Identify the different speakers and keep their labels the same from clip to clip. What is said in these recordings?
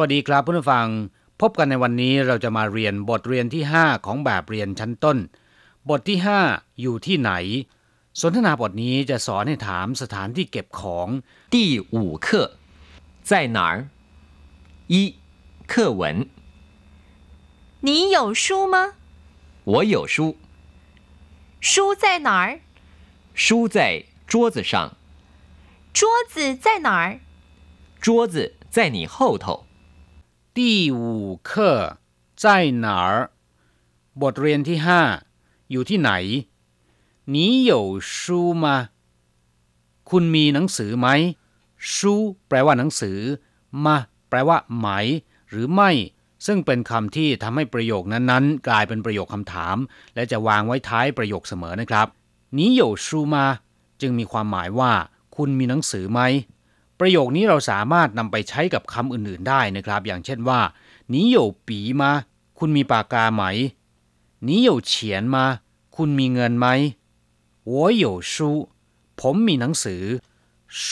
Speaker 1: วัสดีครับผู้ฟัง พบกันในวันนี้เราจะมาเรียนบทเรียนที่ 5 ของแบบเรียนชั้นต้น บทที่ 5 อยู่ที่ไหน สนทนาบทนี้จะสอนให้ถามสถานที่เก็บของ
Speaker 2: 第五课在哪儿？一课文，
Speaker 3: 你有书吗？
Speaker 2: 我有书，
Speaker 3: 书在哪儿？
Speaker 2: 书在桌子上，
Speaker 3: 桌子在哪儿？
Speaker 2: 桌子在你后头。
Speaker 1: 第五课在哪儿บทเรียนที่ 5 อยู่ที่ไหน你有书吗คุณมีหนังสือไหมชูแปลว่าหนังสือ มา แปลว่า ไหม หรือไม่ ซึ่งเป็นคำที่ทำให้ประโยคนั้นๆ กลายเป็นประโยคคำถาม และจะวางไว้ท้ายประโยคเสมอนะครับ你有书吗จึงมีความหมายว่า คุณมีหนังสือไหม ประโยคนี้เราสามารถนำไปใช้กับคำอื่นๆได้นะครับ อย่างเช่นว่า你有笔吗คุณมีปากกาไหม你有钱吗คุณมีเงินไหม我有书ผมมีหนังสือ书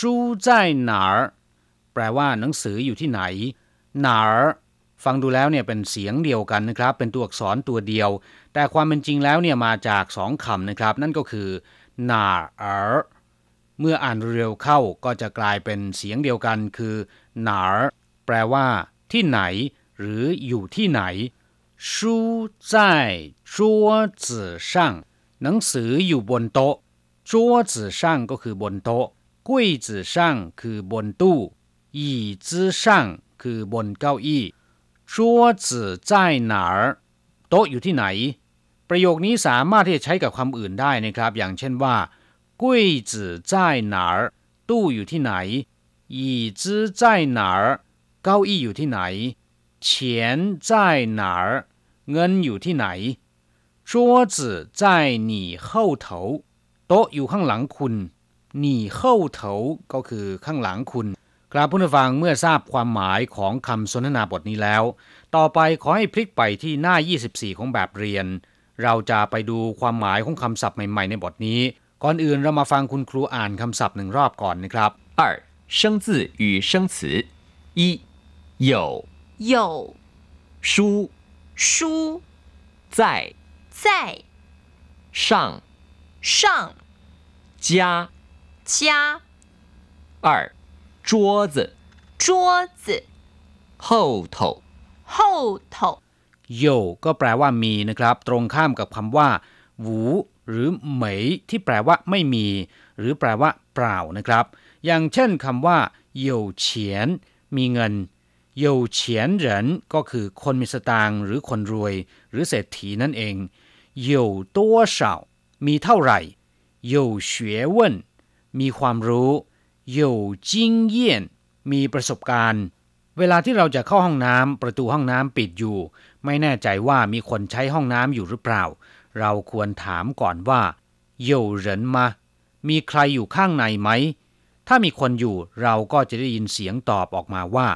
Speaker 1: 在哪儿แปลว่าหนังสืออยู่ที่ไหน哪儿ฟังดูแล้วเนี่ยเป็นเสียงเดียวกันนะครับ เป็นตัวอักษรตัวเดียว แต่ความเป็นจริงแล้วเนี่ยมาจากสองคำนะครับ นั่นก็คือ哪儿เ มื่ออ่านเร็วเข้าก็จะกลายเป็นเสียงเดียวกันคือ哪儿แปลว่า ที่ไหน หรืออยู่ที่ไหน书在桌子上หนังสืออยู่บนโต๊ะ桌子上ก็คือบนโต๊ะ柜子上คือบนตู้椅子上คือบนเก้าอี้桌子在哪儿โต๊ะอยู่ที่ไหน ประโยคนี้สามารถที่จะใช้กับคำอื่นได้นะครับ อย่างเช่นว่า 柜子在哪儿ตู้อยู่ที่ไหน椅子在哪儿เก้าอี้อยู่ที่ไหน钱在哪儿เงินอยู่ที่ไหน桌子在你后头โต๊ะอยู่ข้างหลังคุณหนีเข้าเถาก็คือข้างหลังคุณ ครับผู้ฟังเมื่อทราบความหมายของคำสนทนาบทนี้แล้ว ต่อไปขอให้พลิกไปที่หน้า 24 ของแบบเรียน เราจะไปดูความหมายของคำศัพท์ใหม่ๆ ในบทนี้ ก่อนอื่นเรามาฟังคุณครูอ่านคำศัพท์หนึ่งรอบก่อนนะครับ
Speaker 2: 二生字与生词，一有
Speaker 3: 有
Speaker 2: 书
Speaker 3: 书
Speaker 2: 在
Speaker 3: 在
Speaker 2: 上
Speaker 3: 上
Speaker 2: 家，
Speaker 3: 家
Speaker 2: 二桌子
Speaker 3: 桌子
Speaker 2: 后头
Speaker 3: 后头
Speaker 1: โยก็แปลว่ามีนะครับ ตรงข้ามกับคำว่าหวู หรือเหมยที่แปลว่าไม่มี หรือแปลว่า เปล่านะครับ อย่างเช่นคำว่าเย่เฉียนมีเงินเย่เฉียนเหรินก็คือคนมีสตางค์หรือคนรวย หรือเศรษฐีนั่นเองเย่ตัวเฉามีเท่าไหร่เย่เฉวนมีความรู้เย่จิงเยียนมีประสบการณ์ เวลาที่เราจะเข้าห้องน้ำประตูห้องน้ำปิดอยู่ ไม่แน่ใจว่ามีคนใช้ห้องน้ำอยู่หรือเปล่า เราควรถามก่อนว่าเย่เหรินมา มีใครอยู่ข้างในไหม ถ้ามีคนอยู่เราก็จะได้ยินเสียงตอบออกมาว่า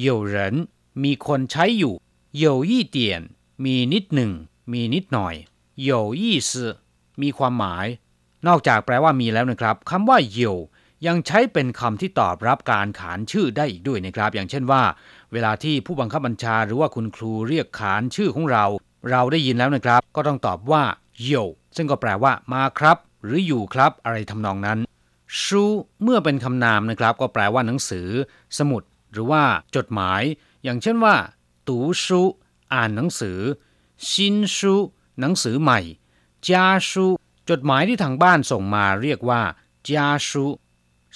Speaker 1: เย่เหรินมีคนใช้อยู่เย่ยี่เตียน มีนิดหนึ่ง มีนิดหน่อยเย่ยี่สือมีความหมาย นอกจากแปลว่ามีแล้วนะครับคำว่าเย่ยังใช้เป็นคำที่ตอบรับการขานชื่อได้อีกด้วยนะครับ อย่างเช่นว่า เวลาที่ผู้บังคับบัญชาหรือว่าคุณครูเรียกขานชื่อของเรา เราได้ยินแล้วนะครับ ก็ต้องตอบว่าโยซึ่งก็แปลว่ามาครับ หรืออยู่ครับ อะไรทำนองนั้นชูเมื่อเป็นคำนามนะครับ ก็แปลว่าหนังสือ สมุด หรือว่าจดหมาย อย่างเช่นว่าตูชูอ่านหนังสือชินชูหนังสือใหม่จาชูจดหมายที่ทางบ้านส่งมาเรียกว่าจาชู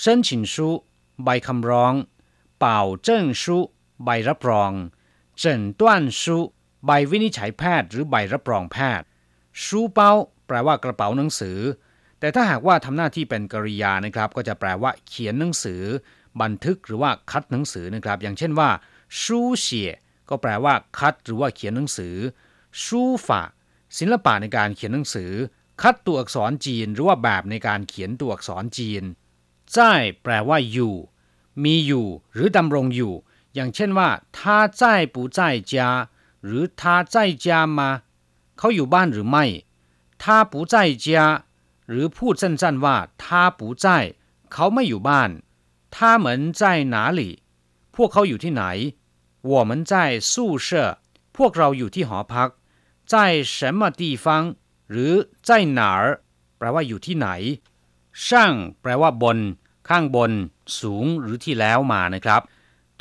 Speaker 1: เส้นชินชูใบคำร้อง เป่าเจิ้งชูใบรับรองเจินต้วนชู ใบวินิจฉัยแพทย์หรือใบรับรองแพทย์ ชูเป้าแปลว่ากระเป๋าหนังสือ แต่ถ้าหากว่าทำหน้าที่เป็นกริยานะครับ ก็จะแปลว่า เขียนหนังสือ บันทึกหรือว่าคัดหนังสือนะครับ อย่างเช่นว่า ชูเฉียก็แปลว่า คัดหรือว่าเขียนหนังสือ ชูฝาศิลปะในการเขียนหนังสือ คัดตัวอักษรจีน หรือว่าแบบในการเขียนตัวอักษรจีนจ้าแปลว่าอยู่ มีอยู่ หรือดำรงอยู่ อย่างเช่นว่าท่าใจ้ปู่ใายจา หรือ他在家吗เขาอยู่บ้านหรือไม่他不在家หรือพูดสั้นๆว่า他不在เขาไม่อยู่บ้าน他们在哪里พวกเขาอยู่ที่ไหน 我们在宿舍พวกเราอยู่ที่หอพัก在什么地方หรือ在哪儿แปลว่าอยู่ที่ไหนช่างแปลว่าบน ข้างบน สูงหรือที่แล้วมานะครับ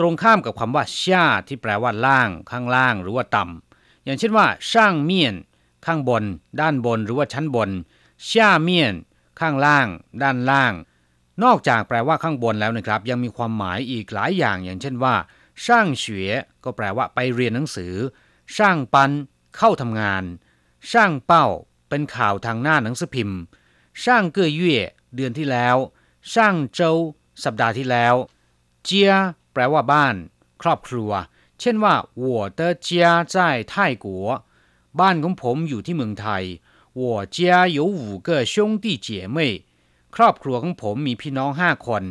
Speaker 1: ตรงข้ามกับคำว่าชาที่แปลว่าล่าง ข้างล่าง หรือว่าต่ำอย่างเช่นว่าช่างเมียน ข้างบน ด้านบน หรือว่าชั้นบนชาเมียน ข้างล่าง ด้านล่าง นอกจากแปลว่าข้างบนแล้วนะครับ ยังมีความหมายอีกหลายอย่าง อย่างเช่นว่าช่างเฉวยก็แปลว่าไปเรียนหนังสือ ช่างปัน เข้าทำงาน ช่างเป้า เป็นข่าวทางหน้าหนังสือพิมพ์ ช่างเกื้อเย่เดือนที่แล้ว ช่างเจ้า สัปดาห์ที่แล้ว เจีย แปลว่าบ้าน ครอบครัว เช่นว่า我的家在泰国บ้านของผมอยู่ที่เมืองไทย我家有五个兄弟姐妹ครอบครัวของผมมีพี่น้องห้าคน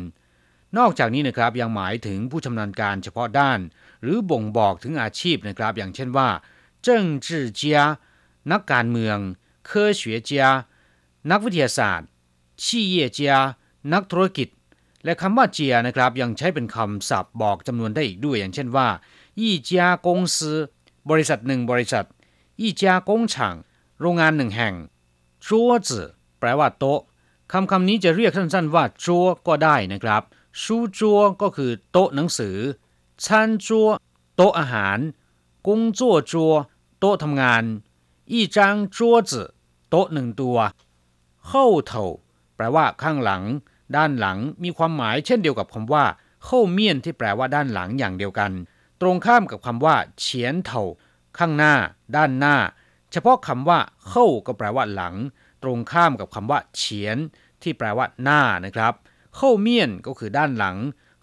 Speaker 1: นอกจากนี้นะครับยังหมายถึงผู้ชำนาญการเฉพาะด้าน หรือบ่งบอกถึงอาชีพนะครับ อย่างเช่นว่าเจิ้งจื่อเจียนักการเมือง科学家นักวิทยาศาสตร์企业家นักธุรกิจ และคำว่าเจียนะครับยังใช้เป็นคำศัพท์บอกจำนวนได้อีกด้วย อย่างเช่นว่ายี่เจียกงซือบริษัทหนึ่งบริษัทยี่เจียกงฉางโรงงานหนึ่งแห่งจัวจือแปลว่าโต๊ะคำคำนี้จะเรียกสั้นๆว่าจัวก็ได้นะครับชูจัวก็คือโต๊ะหนังสือชันจัวโต๊ะอาหารกงจัวจัวโต๊ะทำงานอีจางจัวจือโต๊ะหนึ่งตัวเข้าเถาแปลว่าข้างหลัง ด้านหลังมีความหมายเช่นเดียวกับคำว่าเข้าเมียนที่แปลว่าด้านหลังอย่างเดียวกัน ตรงข้ามกับคำว่าเฉียนเถาข้างหน้า ด้านหน้า เฉพาะคำว่าเข้าก็แปลว่าหลัง ตรงข้ามกับคำว่าเฉียน ที่แปลว่าหน้านะครับเข้าเมียนก็คือด้านหลัง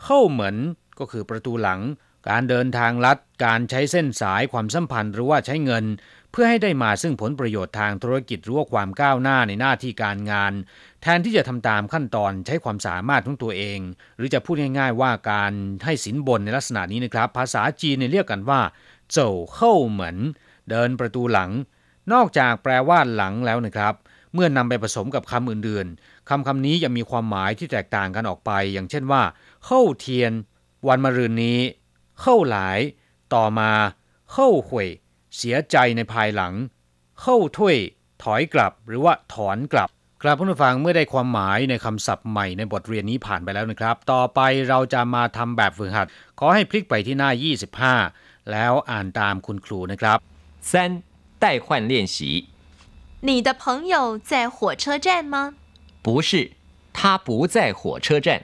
Speaker 1: เข้าเหมือนก็คือประตูหลัง การเดินทางลัด การใช้เส้นสายความสัมพันธ์หรือว่าใช้เงิน เพื่อให้ได้มาซึ่งผลประโยชน์ทางธุรกิจหรือว่าความก้าวหน้าในหน้าที่การงาน แทนที่จะทำตามขั้นตอนใช้ความสามารถของตัวเอง หรือจะพูดง่ายๆว่าการให้สินบนในลักษณะนี้นะครับ ภาษาจีนเรียกกันว่าเจ้าเข้าเหมือน เดินประตูหลัง นอกจากแปลว่าหลังแล้วนะครับ เมื่อนำไปผสมกับคำอื่นๆคำคำนี้ยังมีความหมายที่แตกต่างกันออกไป อย่างเช่นว่าเข้าเทียน วันมะรืนนี้ เข้าหลาย ต่อมา เข้าหวย เสียใจในภายหลัง เข้าถ้วย ถอยกลับหรือว่าถอนกลับ ครับผู้ฟังเมื่อได้ความหมายในคำศัพท์ใหม่ในบทเรียนนี้ผ่านไปแล้วนะครับ ต่อไปเราจะมาทำแบบฝึกหัด ขอให้พลิกไปที่หน้า 25 แล้วอ่านตามคุณครูนะครับ
Speaker 2: 三代换练习
Speaker 3: 你的朋友在火车站吗？
Speaker 2: 不是，他不在火车站。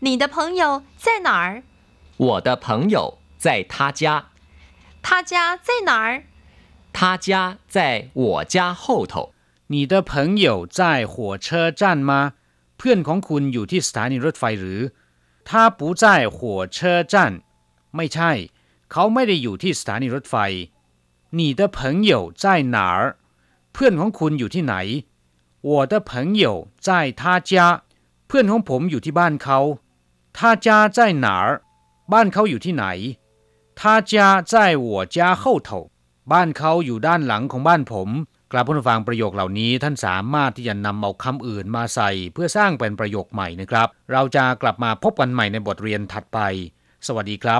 Speaker 3: 你的朋友在哪儿？
Speaker 2: 我的朋友在他家，
Speaker 3: 他家在哪儿？
Speaker 2: 他家在我家后头。
Speaker 1: 你的朋友在火车站吗เพื่อนของคุณอยู่ที่สถานีรถไฟหรือ他不在火车站ไม่ใช่ เขาไม่ได้อยู่ที่สถานีรถไฟ你的朋友在哪儿เพื่อนของคุณอยู่ที่ไหน我的朋友在他家เพื่อนของผมอยู่ที่บ้านเขา他家在哪儿บ้านเขาอยู่ที่ไหน ท่าจ้าใจหัวจ้าเข้าถบ้านเขาอยู่ด้านหลังของบ้านผมกลับผู้ฟังประโยคเหล่านี้ท่านสามารถที่จะนำเอาคำอื่นมาใส่ เพื่อสร้างเป็นประโยคใหม่นะครับ เราจะกลับมาพบกันใหม่ในบทเรียนถัดไป สวัสดีครับ